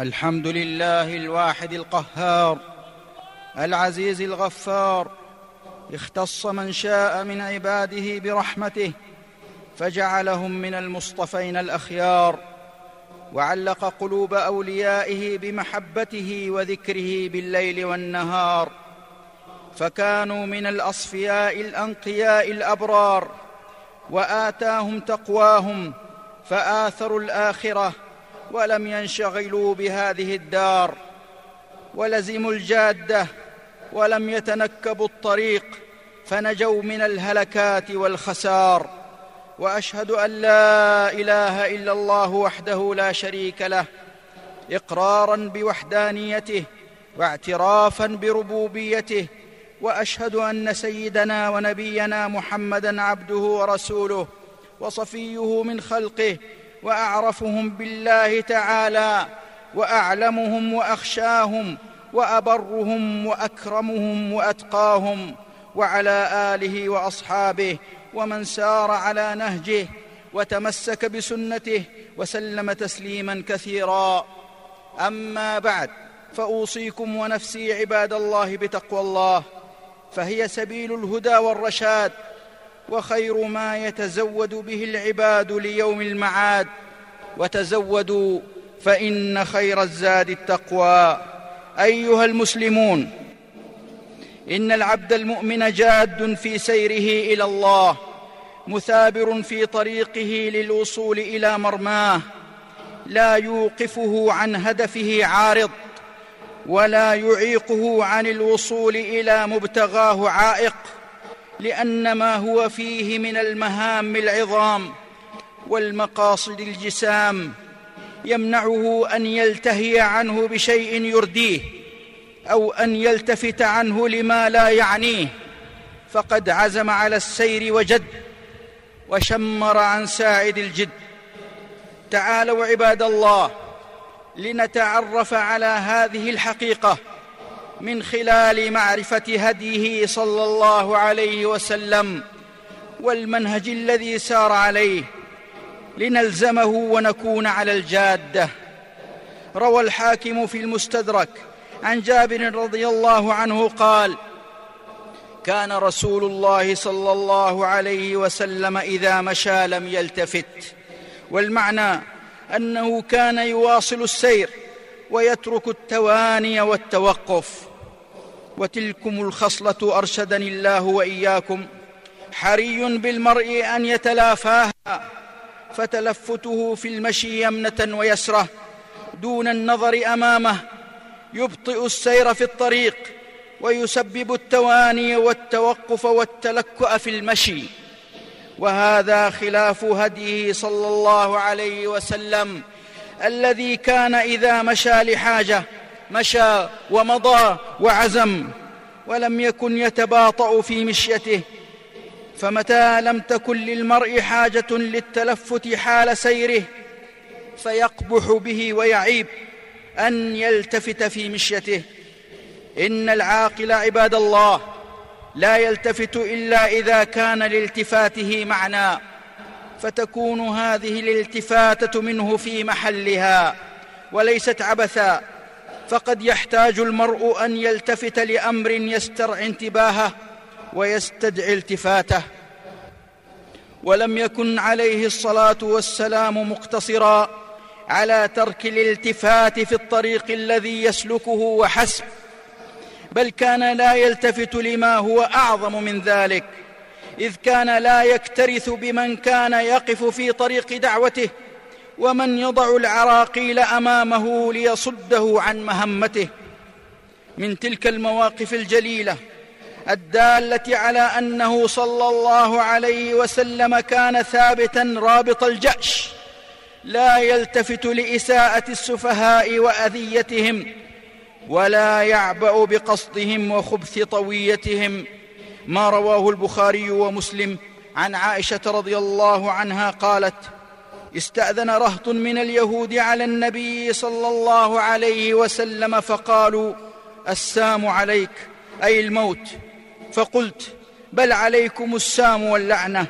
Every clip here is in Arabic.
الحمد لله الواحد القهار العزيز الغفار اختص من شاء من عباده برحمته فجعلهم من المصطفين الأخيار وعلق قلوب أوليائه بمحبته وذكره بالليل والنهار فكانوا من الأصفياء الأنقياء الأبرار وآتاهم تقواهم فآثروا الآخرة ولم ينشغلوا بهذه الدار ولزموا الجادة ولم يتنكبوا الطريق فنجوا من الهلكات والخسار. وأشهد أن لا إله إلا الله وحده لا شريك له إقرارا بوحدانيته واعترافا بربوبيته. وأشهد أن سيدنا ونبينا محمدا عبده ورسوله وصفيه من خلقه وأعرفهم بالله تعالى وأعلمهم وأخشاهم وأبرهم وأكرمهم وأتقاهم وعلى آله وأصحابه ومن سار على نهجه وتمسك بسنته وسلم تسليما كثيرا. أما بعد فأوصيكم ونفسي عباد الله بتقوى الله فهي سبيل الهدى والرشاد وخير ما يتزود به العباد ليوم المعاد. وتزودوا فإن خير الزاد التقوى. أيها المسلمون إن العبد المؤمن جاد في سيره إلى الله مثابر في طريقه للوصول إلى مرماه لا يوقفه عن هدفه عارض ولا يعيقه عن الوصول إلى مبتغاه عائق. لأن ما هو فيه من المهام العظام والمقاصد الجسام يمنعه أن يلتهي عنه بشيء يرديه أو أن يلتفت عنه لما لا يعنيه. فقد عزم على السير وجد وشمر عن ساعد الجد. تعالوا عباد الله لنتعرف على هذه الحقيقة. من خلال معرفة هديه صلى الله عليه وسلم والمنهج الذي سار عليه لنلزمه ونكون على الجادة. روى الحاكم في المستدرك عن جابر رضي الله عنه قال كان رسول الله صلى الله عليه وسلم إذا مشى لم يلتفت والمعنى أنه كان يواصل السير ويترك التواني والتوقف وتلكم الخصلة أرشدني الله وإياكم. حري بالمرء أن يتلافاها فتلفته في المشي يمنة ويسرة دون النظر أمامه. يبطئ السير في الطريق ويسبب التواني والتوقف والتلكؤ في المشي. وهذا خلاف هديه صلى الله عليه وسلم الذي كان إذا مشى لحاجة مشى ومضى وعزم ولم يكن يتباطأ في مشيته فمتى لم تكن للمرء حاجة للتلفت حال سيره فيقبح به ويعيب أن يلتفت في مشيته. إن العاقل عباد الله لا يلتفت إلا إذا كان لالتفاته معنى فتكون هذه الالتفاتة منه في محلها وليست عبثا. فقد يحتاج المرء أن يلتفت لأمر يسترعي انتباهه ويستدعي التفاته. ولم يكن عليه الصلاة والسلام مقتصرا على ترك الالتفات في الطريق الذي يسلكه وحسب بل كان لا يلتفت لما هو أعظم من ذلك إذ كان لا يكترث بمن كان يقف في طريق دعوته ومن يضع العراقيل أمامه ليصده عن مهمته. من تلك المواقف الجليلة الدالة على أنه صلى الله عليه وسلم كان ثابتا رابط الجأش لا يلتفت لإساءة السفهاء وأذيتهم ولا يعبأ بقصدهم وخبث طويتهم. ما رواه البخاري ومسلم عن عائشة رضي الله عنها قالت استأذن رهط من اليهود على النبي صلى الله عليه وسلم فقالوا السام عليك أي الموت. فقلت بل عليكم السام واللعنة.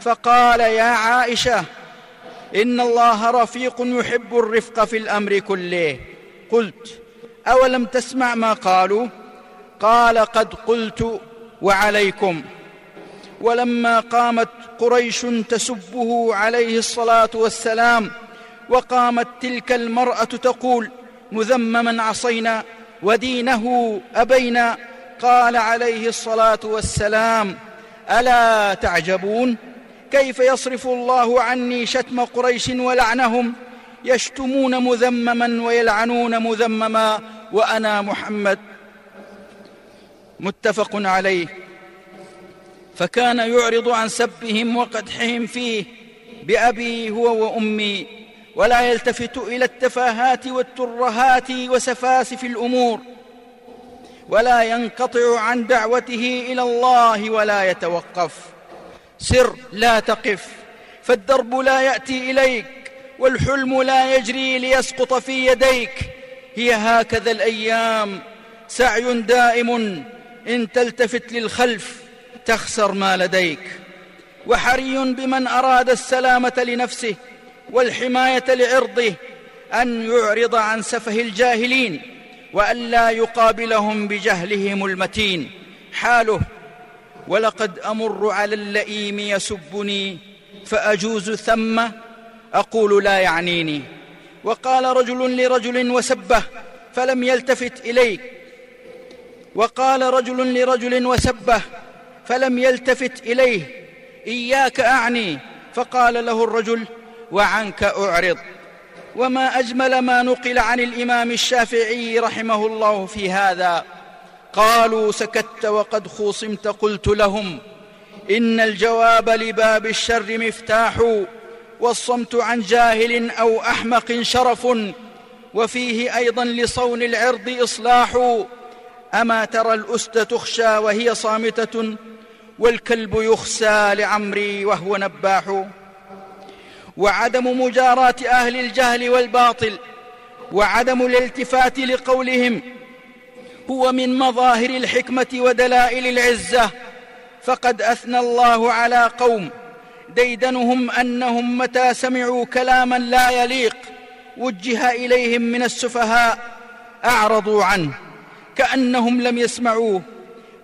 فقال يا عائشة إن الله رفيق يحب الرفق في الأمر كله. قلت أولم تسمع ما قالوا؟ قال قد قلت وعليكم. ولما قامت قريش تسبه عليه الصلاة والسلام وقامت تلك المرأة تقول مذمما عصينا ودينه أبينا. قال عليه الصلاة والسلام ألا تعجبون؟ كيف يصرف الله عني شتم قريش ولعنهم؟ يشتمون مذمما ويلعنون مذمما وأنا محمد. متفق عليه. فكان يعرض عن سبهم وقدحهم فيه بأبي هو وأمي ولا يلتفت إلى التفاهات والترهات وسفاسف الأمور ولا ينقطع عن دعوته إلى الله ولا يتوقف. سر لا تقف فالدرب لا يأتي إليك والحلم لا يجري ليسقط في يديك. هي هكذا الأيام سعي دائم إن تلتفت للخلف تخسر ما لديك. وحري بمن أراد السلامة لنفسه والحماية لعرضه أن يعرض عن سفه الجاهلين والا يقابلهم بجهلهم المتين. حاله ولقد أمر على اللئيم يسبني فأجوز ثم أقول لا يعنيني. وقال رجل لرجل وسبه فلم يلتفت اليه وقال رجل لرجل وسبه فلم يلتفت إليه إياك أعني. فقال له الرجل وعنك أعرض. وما أجمل ما نقل عن الإمام الشافعي رحمه الله في هذا. قالوا سكت وقد خوصمت قلت لهم إن الجواب لباب الشر مفتاح والصمت عن جاهل أو أحمق شرف وفيه أيضا لصون العرض إصلاح. أما ترى الأسد تخشى وهي صامتة والكلب يخسى لعمري وهو نباح. وعدم مجاراة أهل الجهل والباطل وعدم الالتفات لقولهم هو من مظاهر الحكمة ودلائل العزة. فقد أثنى الله على قوم ديدنهم أنهم متى سمعوا كلاما لا يليق وجه إليهم من السفهاء أعرضوا عنه كأنهم لم يسمعوه.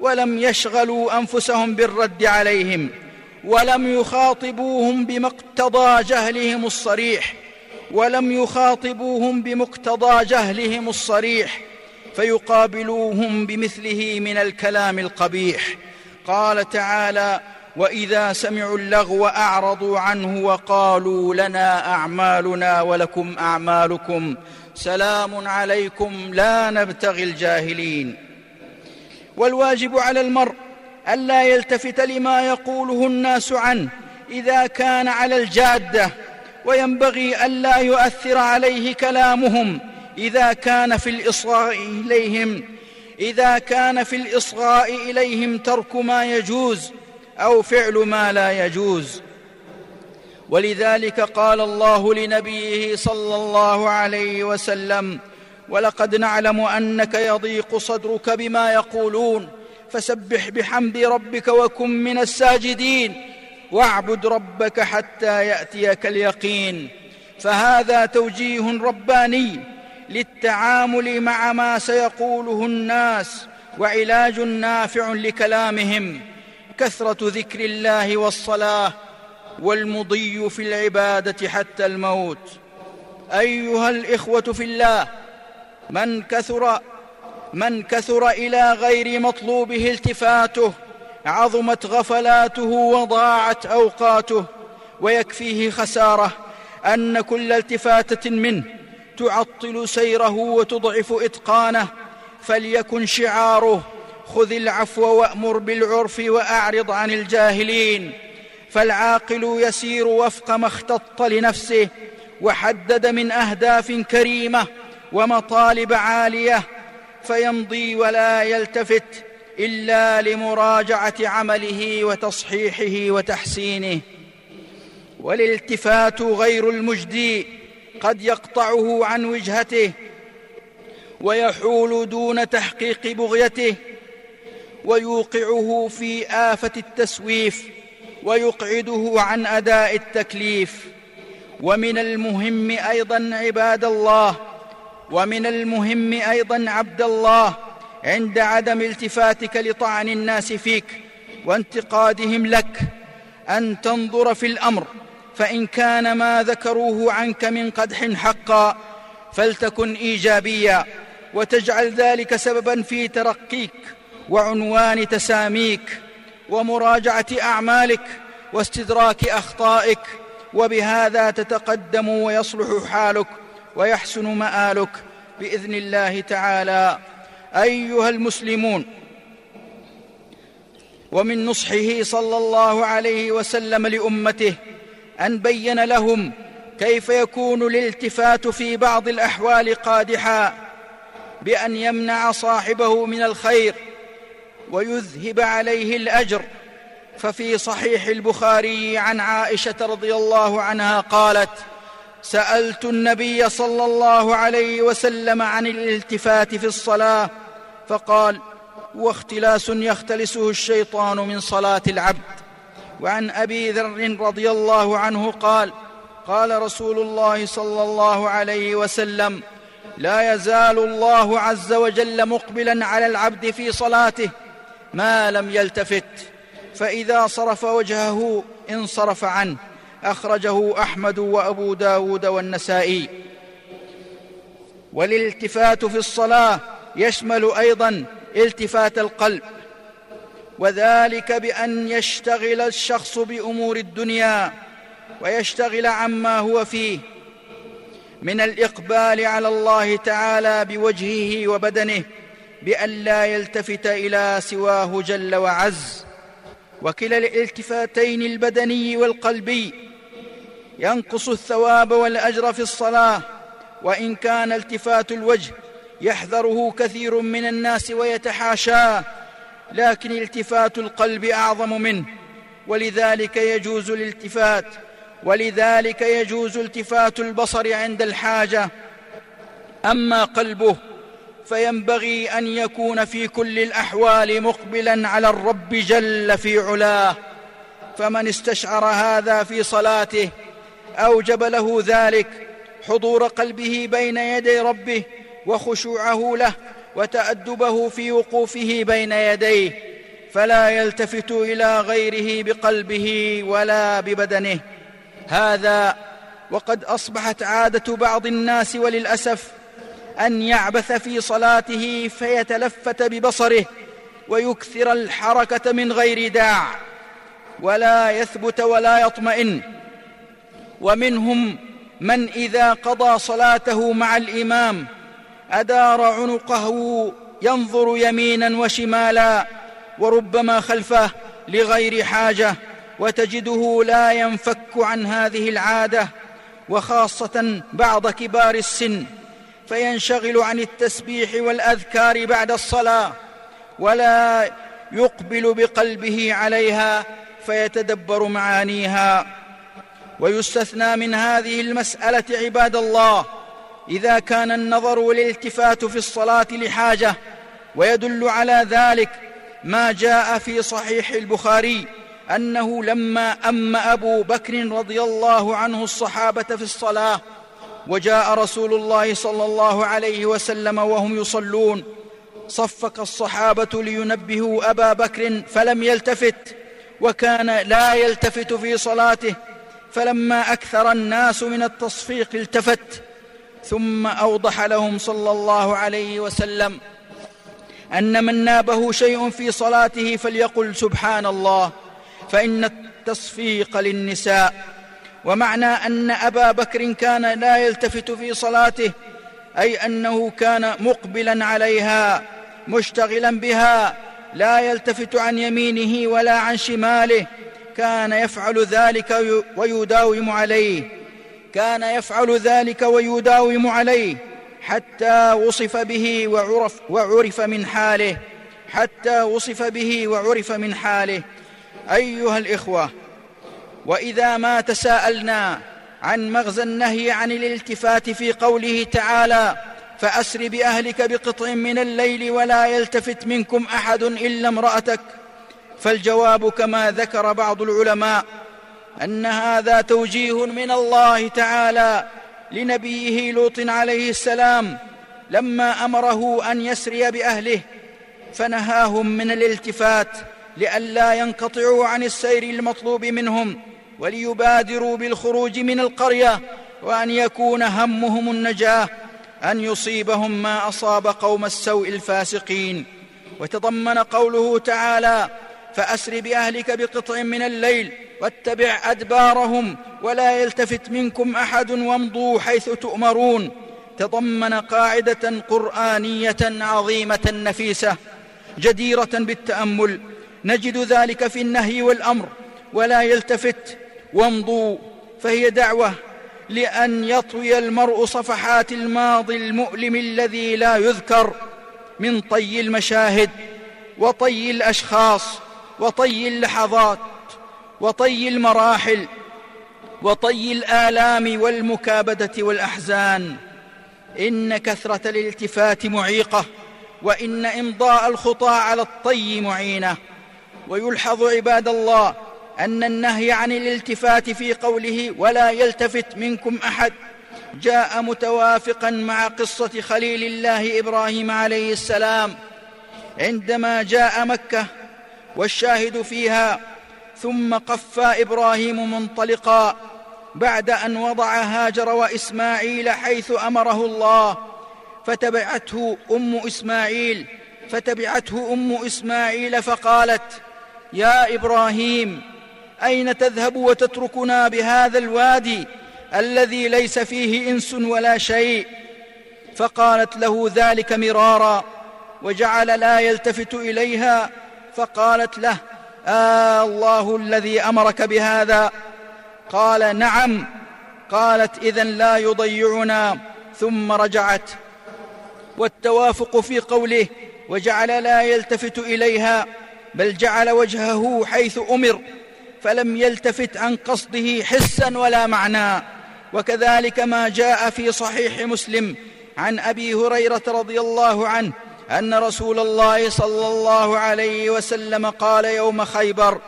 ولم يشغلوا أنفسهم بالرد عليهم ولم يخاطبوهم بمقتضى جهلهم الصريح ولم يخاطبوهم بمقتضى جهلهم الصريح فيقابلوهم بمثله من الكلام القبيح. قال تعالى وإذا سمعوا اللغو أعرضوا عنه وقالوا لنا أعمالنا ولكم أعمالكم سلام عليكم لا نبتغي الجاهلين. والواجب على المرء ألا يلتفت لما يقوله الناس عنه إذا كان على الجادة وينبغي ألا يؤثر عليه كلامهم إذا كان في الإصغاء إليهم إذا كان في الإصغاء إليهم ترك ما يجوز أو فعل ما لا يجوز. ولذلك قال الله لنبيه صلى الله عليه وسلم ولقد نعلم أنك يضيق صدرك بما يقولون. فسبح بحمد ربك وكن من الساجدين. واعبد ربك حتى يأتيك اليقين. فهذا توجيه رباني للتعامل مع ما سيقوله الناس وعلاج نافع لكلامهم. كثرة ذكر الله والصلاة والمضي في العبادة حتى الموت. أيها الإخوة في الله من كثر من كثر إلى غير مطلوبه التفاته عظمت غفلاته وضاعت أوقاته ويكفيه خسارة أن كل التفاتة منه تعطل سيره وتضعف إتقانه فليكن شعاره خذ العفو وأمر بالعرف وأعرض عن الجاهلين فالعاقل يسير وفق ما اختط لنفسه وحدد من أهداف كريمة ومطالب عالية فيمضي ولا يلتفت إلا لمراجعة عمله وتصحيحه وتحسينه. والالتفات غير المجدي قد يقطعه عن وجهته ويحول دون تحقيق بغيته ويوقعه في آفة التسويف ويقعده عن أداء التكليف. ومن المهم أيضا عباد الله ومن المهم أيضا عبد الله عند عدم التفاتك لطعن الناس فيك وانتقادهم لك أن تنظر في الأمر فإن كان ما ذكروه عنك من قدح حقا فلتكن إيجابيا وتجعل ذلك سببا في ترقيك وعنوان تساميك ومراجعة أعمالك واستدراك أخطائك وبهذا تتقدم ويصلح حالك. ويحسن مآلك بإذن الله تعالى. أيها المسلمون ومن نصحه صلى الله عليه وسلم لأمته أن بين لهم كيف يكون الالتفات في بعض الأحوال قادحا بأن يمنع صاحبه من الخير ويذهب عليه الأجر. ففي صحيح البخاري عن عائشة رضي الله عنها قالت سألت النبي صلى الله عليه وسلم عن الالتفات في الصلاة فقال واختلاس يختلسه الشيطان من صلاة العبد. وعن أبي ذر رضي الله عنه قال قال رسول الله صلى الله عليه وسلم لا يزال الله عز وجل مقبلا على العبد في صلاته ما لم يلتفت فإذا صرف وجهه انصرف عنه. أخرجه أحمد وأبو داود والنسائي. والالتفات في الصلاة يشمل أيضا التفات القلب وذلك بأن يشتغل الشخص بأمور الدنيا ويشتغل عما هو فيه من الإقبال على الله تعالى بوجهه وبدنه بأن لا يلتفت إلى سواه جل وعز. وكلا الالتفاتين البدني والقلبي ينقص الثواب والأجر في الصلاة وإن كان التفات الوجه يحذره كثير من الناس ويتحاشاه لكن التفات القلب أعظم منه ولذلك يجوز الالتفات ولذلك يجوز التفات البصر عند الحاجة. أما قلبه فينبغي أن يكون في كل الأحوال مقبلا على الرب جل في علاه فمن استشعر هذا في صلاته أوجب له ذلك حضور قلبه بين يدي ربه وخشوعه له وتأدبه في وقوفه بين يديه فلا يلتفت إلى غيره بقلبه ولا ببدنه. هذا وقد أصبحت عادة بعض الناس وللأسف أن يعبث في صلاته فيتلفت ببصره ويكثر الحركة من غير داع ولا يثبت ولا يطمئن. ومنهم من إذا قضى صلاته مع الإمام أدار عنقه ينظر يمينا وشمالا وربما خلفه لغير حاجة وتجده لا ينفك عن هذه العادة وخاصة بعض كبار السن فينشغل عن التسبيح والأذكار بعد الصلاة ولا يقبل بقلبه عليها فيتدبر معانيها ويستثنى من هذه المسألة عباد الله إذا كان النظر والالتفات في الصلاة لحاجة ويدل على ذلك ما جاء في صحيح البخاري أنه لما أم أبو بكر رضي الله عنه الصحابة في الصلاة وجاء رسول الله صلى الله عليه وسلم وهم يصلون صفق الصحابة لينبهوا أبا بكر فلم يلتفت وكان لا يلتفت في صلاته فلما أكثر الناس من التصفيق التفت ثم أوضح لهم صلى الله عليه وسلم أن من نابه شيء في صلاته فليقل سبحان الله فإن التصفيق للنساء. ومعنى أن أبا بكر كان لا يلتفت في صلاته أي أنه كان مقبلا عليها مشتغلا بها لا يلتفت عن يمينه ولا عن شماله. كان يفعل ذلك ويداوم عليه. كان يفعل ذلك ويداوم عليه. حتى وصف به وعرف وعرف من حاله. حتى وصف به وعرف من حاله. أيها الإخوة وإذا ما تساءلنا عن مغزى النهي عن الالتفات في قوله تعالى فأسر بأهلك بقطع من الليل ولا يلتفت منكم أحد إلا امرأتك فالجواب كما ذكر بعض العلماء أن هذا توجيه من الله تعالى لنبيه لوط عليه السلام لما أمره أن يسري بأهله فنهاهم من الالتفات لئلا ينقطعوا عن السير المطلوب منهم وليبادروا بالخروج من القرية وأن يكون همهم النجاة أن يصيبهم ما أصاب قوم السوء الفاسقين. وتضمن قوله تعالى فأسر بأهلك بقطع من الليل واتبع أدبارهم ولا يلتفت منكم أحد وامضوا حيث تؤمرون. تضمن قاعدة قرآنية عظيمة نفيسة جديرة بالتأمل. نجد ذلك في النهي والأمر ولا يلتفت وامضوا. فهي دعوة لأن يطوي المرء صفحات الماضي المؤلم الذي لا يذكر من طي المشاهد وطي الأشخاص. وطي اللحظات وطي المراحل وطي الآلام والمكابدة والأحزان. إن كثرة الالتفات معيقة وإن إمضاء الخطى على الطي معينة. ويلحظ عباد الله أن النهي عن الالتفات في قوله ولا يلتفت منكم أحد جاء متوافقا مع قصة خليل الله إبراهيم عليه السلام. عندما جاء مكة والشاهد فيها ثم قفى إبراهيم منطلقا بعد أن وضع هاجر وإسماعيل حيث أمره الله فتبعته أم إسماعيل فتبعته أم إسماعيل فقالت يا إبراهيم أين تذهب وتتركنا بهذا الوادي الذي ليس فيه إنس ولا شيء؟ فقالت له ذلك مرارا وجعل لا يلتفت إليها فقالت له آه الله الذي أمرك بهذا؟ قال نعم. قالت اذا لا يضيعنا. ثم رجعت. والتوافق في قوله وجعل لا يلتفت إليها بل جعل وجهه حيث أمر فلم يلتفت عن قصده حسا ولا معنى. وكذلك ما جاء في صحيح مسلم عن أبي هريرة رضي الله عنه أن رسول الله صلى الله عليه وسلم قال يوم خيبر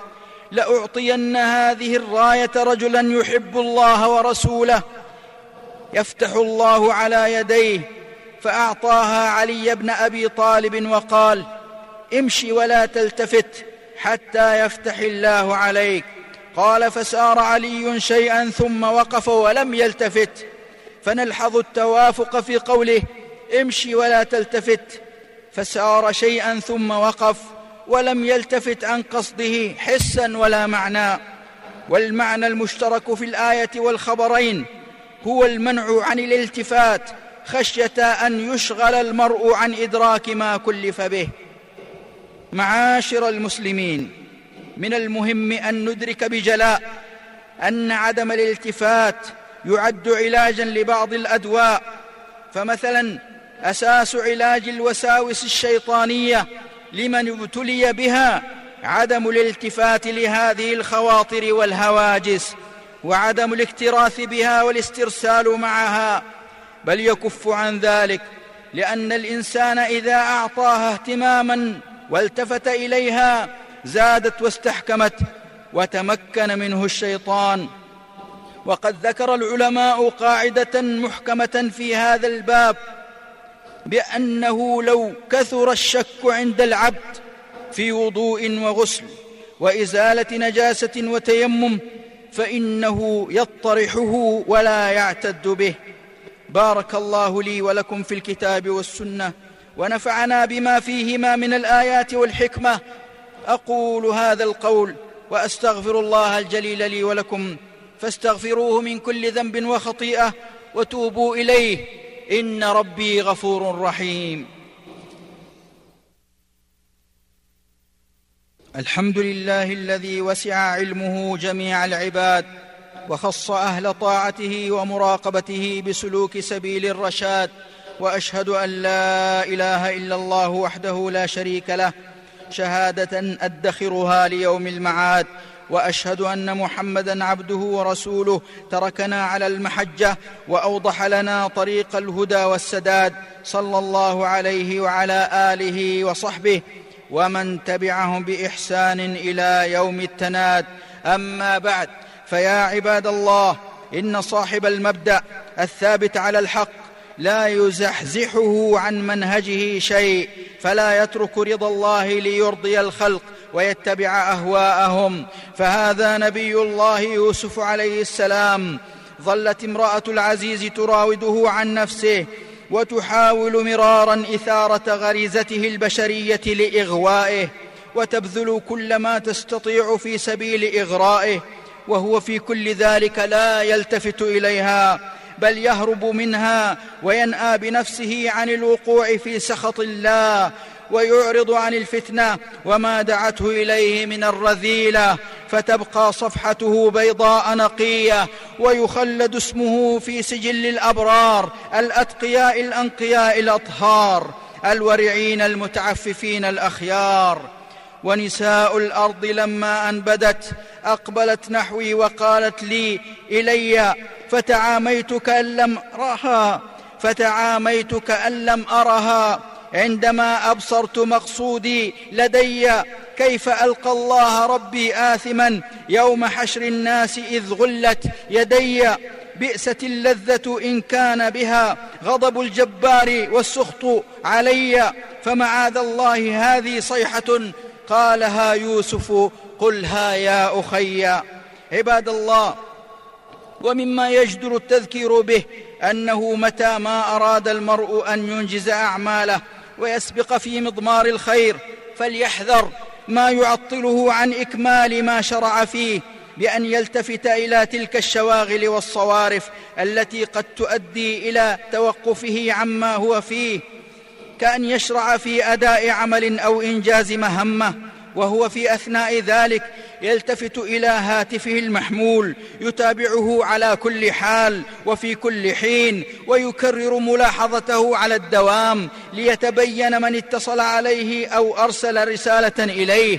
لأعطين هذه الراية رجلا يحب الله ورسوله يفتح الله على يديه فأعطاها علي بن أبي طالب وقال امشي ولا تلتفت حتى يفتح الله عليك. قال فسار علي شيئا ثم وقف ولم يلتفت. فنلحظ التوافق في قوله امشي ولا تلتفت. فسار شيئا ثم وقف ولم يلتفت عن قصده حسا ولا معنى. والمعنى المشترك في الآية والخبرين هو المنع عن الالتفات خشية أن يشغل المرء عن إدراك ما كلف به. معاشر المسلمين من المهم أن ندرك بجلاء أن عدم الالتفات يعد علاجا لبعض الأدواء. فمثلا أساس علاج الوساوس الشيطانية لمن ابتلي بها عدم الالتفات لهذه الخواطر والهواجس وعدم الاكتراث بها والاسترسال معها بل يكف عن ذلك لأن الإنسان إذا أعطاها اهتماما والتفت إليها زادت واستحكمت وتمكن منه الشيطان. وقد ذكر العلماء قاعدة محكمة في هذا الباب بأنه لو كثر الشك عند العبد في وضوء وغسل وإزالة نجاسة وتيمم فإنه يطرحه ولا يعتد به. بارك الله لي ولكم في الكتاب والسنة ونفعنا بما فيهما من الآيات والحكمة. أقول هذا القول وأستغفر الله الجليل لي ولكم فاستغفروه من كل ذنب وخطيئة وتوبوا إليه. إن ربي غفور رحيم. الحمد لله الذي وسع علمه جميع العباد وخص أهل طاعته ومراقبته بسلوك سبيل الرشاد وأشهد أن لا إله إلا الله وحده لا شريك له شهادة أدخرها ليوم المعاد وأشهد أن محمدا عبده ورسوله تركنا على المحجة وأوضح لنا طريق الهدى والسداد صلى الله عليه وعلى آله وصحبه ومن تبعهم بإحسان إلى يوم التناد. أما بعد فيا عباد الله إن صاحب المبدأ الثابت على الحق لا يزحزحه عن منهجه شيء فلا يترك رضا الله ليرضي الخلق ويتبع أهواءهم. فهذا نبي الله يوسف عليه السلام. ظلت امرأة العزيز تراوده عن نفسه وتحاول مرارا إثارة غريزته البشرية لإغوائه وتبذل كل ما تستطيع في سبيل إغرائه وهو في كل ذلك لا يلتفت إليها. بل يهرب منها وينأى بنفسه عن الوقوع في سخط الله ويعرض عن الفتنة وما دعته إليه من الرذيلة فتبقى صفحته بيضاء نقية ويخلد اسمه في سجل الأبرار الأتقياء الأنقياء الأطهار الورعين المتعففين الأخيار ونساء الأرض لما أنبدت أقبلت نحوي وقالت لي إلي فتعاميت كان لم أرها فتعاميت كان لم أرها. عندما أبصرت مقصودي لدي كيف ألقى الله ربي اثما؟ يوم حشر الناس إذ غلت يدي. بئست اللذة إن كان بها. غضب الجبار والسخط علي. فمعاذ الله هذه صيحة. قالها يوسف قلها يا أخي. عباد الله ومما يجدر التذكير به أنه متى ما أراد المرء أن ينجز أعماله ويسبق في مضمار الخير فليحذر ما يعطله عن إكمال ما شرع فيه بأن يلتفت إلى تلك الشواغل والصوارف التي قد تؤدي إلى توقفه عما هو فيه كأن يشرع في أداء عمل أو إنجاز مهمة وهو في أثناء ذلك يلتفت إلى هاتفه المحمول يتابعه على كل حال وفي كل حين ويكرر ملاحظته على الدوام ليتبين من اتصل عليه أو أرسل رسالة إليه.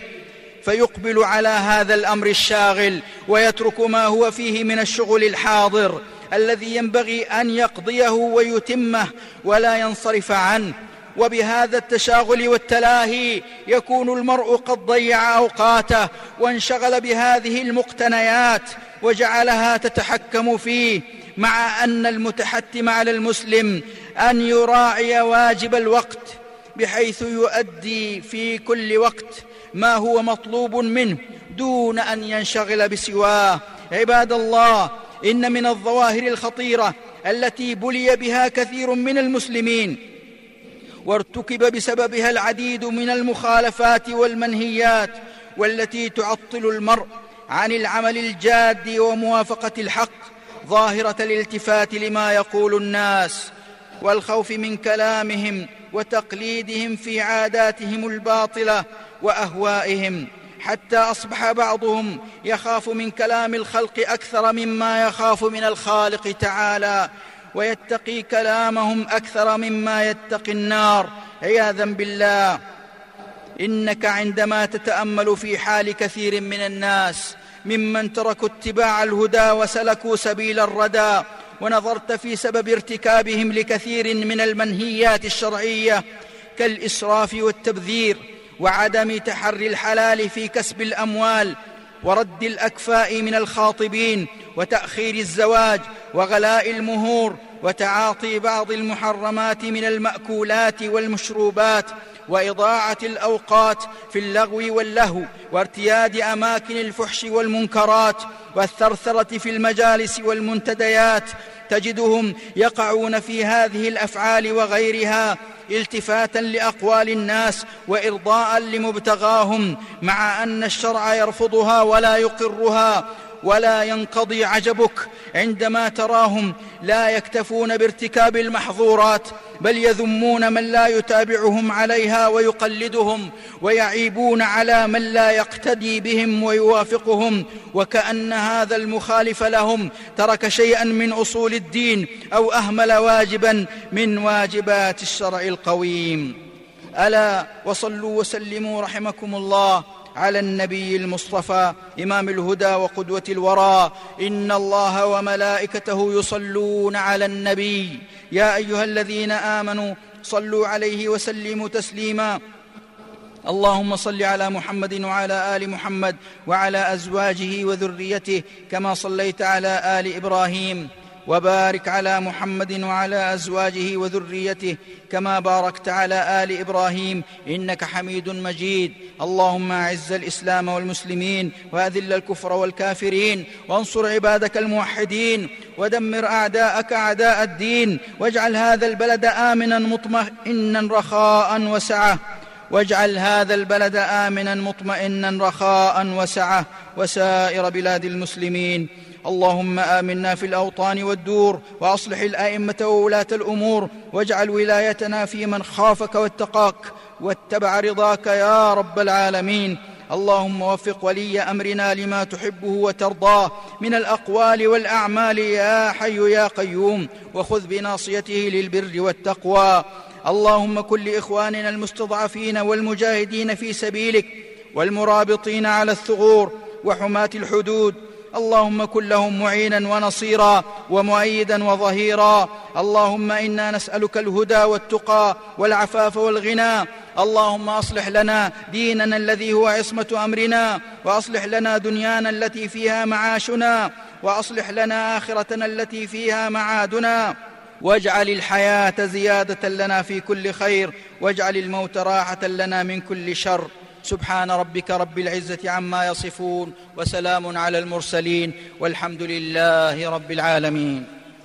فيقبل على هذا الأمر الشاغل ويترك ما هو فيه من الشغل الحاضر الذي ينبغي أن يقضيه ويتمه ولا ينصرف عنه. وبهذا التشاغل والتلاهي يكون المرء قد ضيع أوقاته وانشغل بهذه المقتنيات وجعلها تتحكم فيه مع أن المتحتم على المسلم أن يراعي واجب الوقت بحيث يؤدي في كل وقت ما هو مطلوب منه دون أن ينشغل بسواه. عباد الله إن من الظواهر الخطيرة التي بلي بها كثير من المسلمين وارتكب بسببها العديد من المخالفات والمنهيات والتي تعطل المرء عن العمل الجاد وموافقة الحق ظاهرة الالتفات لما يقول الناس والخوف من كلامهم وتقليدهم في عاداتهم الباطلة وأهوائهم. حتى أصبح بعضهم يخاف من كلام الخلق أكثر مما يخاف من الخالق تعالى. ويتقي كلامهم أكثر مما يتقي النار. عياذا بالله. إنك عندما تتأمل في حال كثير من الناس ممن تركوا اتباع الهدى وسلكوا سبيل الردى ونظرت في سبب ارتكابهم لكثير من المنهيات الشرعية كالإسراف والتبذير وعدم تحري الحلال في كسب الأموال ورد الأكفاء من الخاطبين وتأخير الزواج وغلاء المهور وتعاطي بعض المحرمات من المأكولات والمشروبات وإضاعة الأوقات في اللغو واللهو وارتياد أماكن الفحش والمنكرات والثرثرة في المجالس والمنتديات تجدهم يقعون في هذه الأفعال وغيرها التفاتا لأقوال الناس وإرضاء لمبتغاهم مع أن الشرع يرفضها ولا يقرها. ولا ينقضي عجبك عندما تراهم لا يكتفون بارتكاب المحظورات بل يذمون من لا يتابعهم عليها ويقلدهم ويعيبون على من لا يقتدي بهم ويوافقهم. وكأن هذا المخالف لهم ترك شيئا من أصول الدين أو أهمل واجبا من واجبات الشرع القويم. ألا وصلوا وسلموا رحمكم الله. على النبي المصطفى إمام الهدى وقدوة الورى. إن الله وملائكته يصلون على النبي. يا أيها الذين آمنوا صلوا عليه وسلموا تسليما. اللهم صل على محمد وعلى آل محمد وعلى أزواجه وذريته كما صليت على آل إبراهيم. وبارك على محمد وعلى أزواجه وذريته كما باركت على آل إبراهيم إنك حميد مجيد. اللهم أعز الإسلام والمسلمين وأذل الكفر والكافرين وانصر عبادك الموحدين ودمر أعداءك أعداء الدين واجعل هذا البلد آمنا مطمئنا رخاء وسعة. واجعل هذا البلد آمنا مطمئنا رخاء وسعة. وسائر بلاد المسلمين اللهم آمنا في الأوطان والدور وأصلح الأئمة وولاة الأمور واجعل ولايتنا في من خافك واتقاك واتبع رضاك يا رب العالمين. اللهم وفق ولي أمرنا لما تحبه وترضاه من الأقوال والأعمال يا حي يا قيوم وخذ بناصيته للبر والتقوى. اللهم كن لاخواننا المستضعفين والمجاهدين في سبيلك والمرابطين على الثغور وحماة الحدود اللهم كن لهم معينا ونصيرا ومؤيدا وظهيرا. اللهم إنا نسألك الهدى والتقى والعفاف والغنى. اللهم أصلح لنا ديننا الذي هو عصمة أمرنا وأصلح لنا دنيانا التي فيها معاشنا وأصلح لنا آخرتنا التي فيها معادنا. واجعل الحياة زيادة لنا في كل خير واجعل الموت راحة لنا من كل شر. سبحان ربك رب العزة عما يصفون وسلام على المرسلين والحمد لله رب العالمين